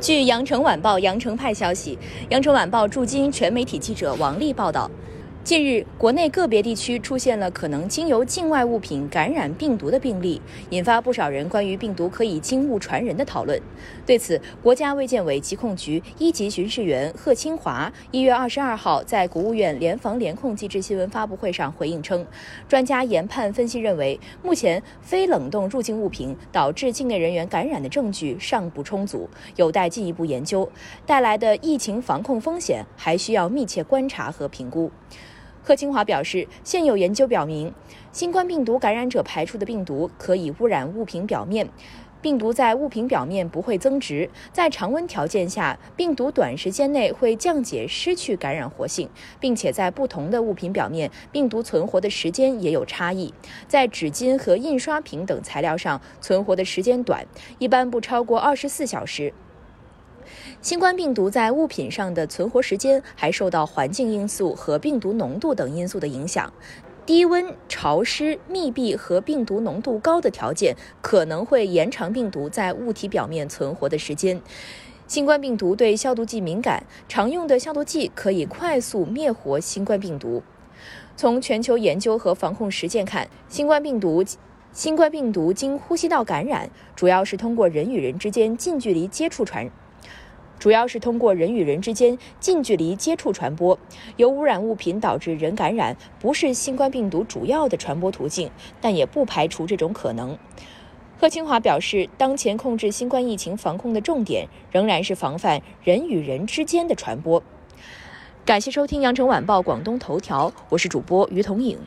据羊城晚报羊城派消息，羊城晚报驻京全媒体记者王丽报道。近日，国内个别地区出现了可能经由境外物品感染病毒的病例，引发不少人关于病毒可以经物传人的讨论。对此，国家卫健委疾控局一级巡视员贺清华一月二十二号在国务院联防联控机制新闻发布会上回应称，专家研判分析认为，目前非冷冻入境物品导致境内人员感染的证据尚不充足，有待进一步研究，带来的疫情防控风险还需要密切观察和评估。贺清华表示，现有研究表明，新冠病毒感染者排出的病毒可以污染物品表面，病毒在物品表面不会增殖，在常温条件下，病毒短时间内会降解失去感染活性，并且在不同的物品表面，病毒存活的时间也有差异。在纸巾和印刷品等材料上存活的时间短，一般不超过二十四小时。新冠病毒在物品上的存活时间还受到环境因素和病毒浓度等因素的影响。低温、潮湿、密闭和病毒浓度高的条件可能会延长病毒在物体表面存活的时间。新冠病毒对消毒剂敏感，常用的消毒剂可以快速灭活新冠病毒。从全球研究和防控实践看，新冠病毒新冠病毒经呼吸道感染，主要是通过人与人之间近距离接触传。主要是通过人与人之间近距离接触传播，由污染物品导致人感染，不是新冠病毒主要的传播途径，但也不排除这种可能。贺清华表示，当前控制新冠疫情防控的重点仍然是防范人与人之间的传播。感谢收听羊城晚报广东头条，我是主播于彤颖。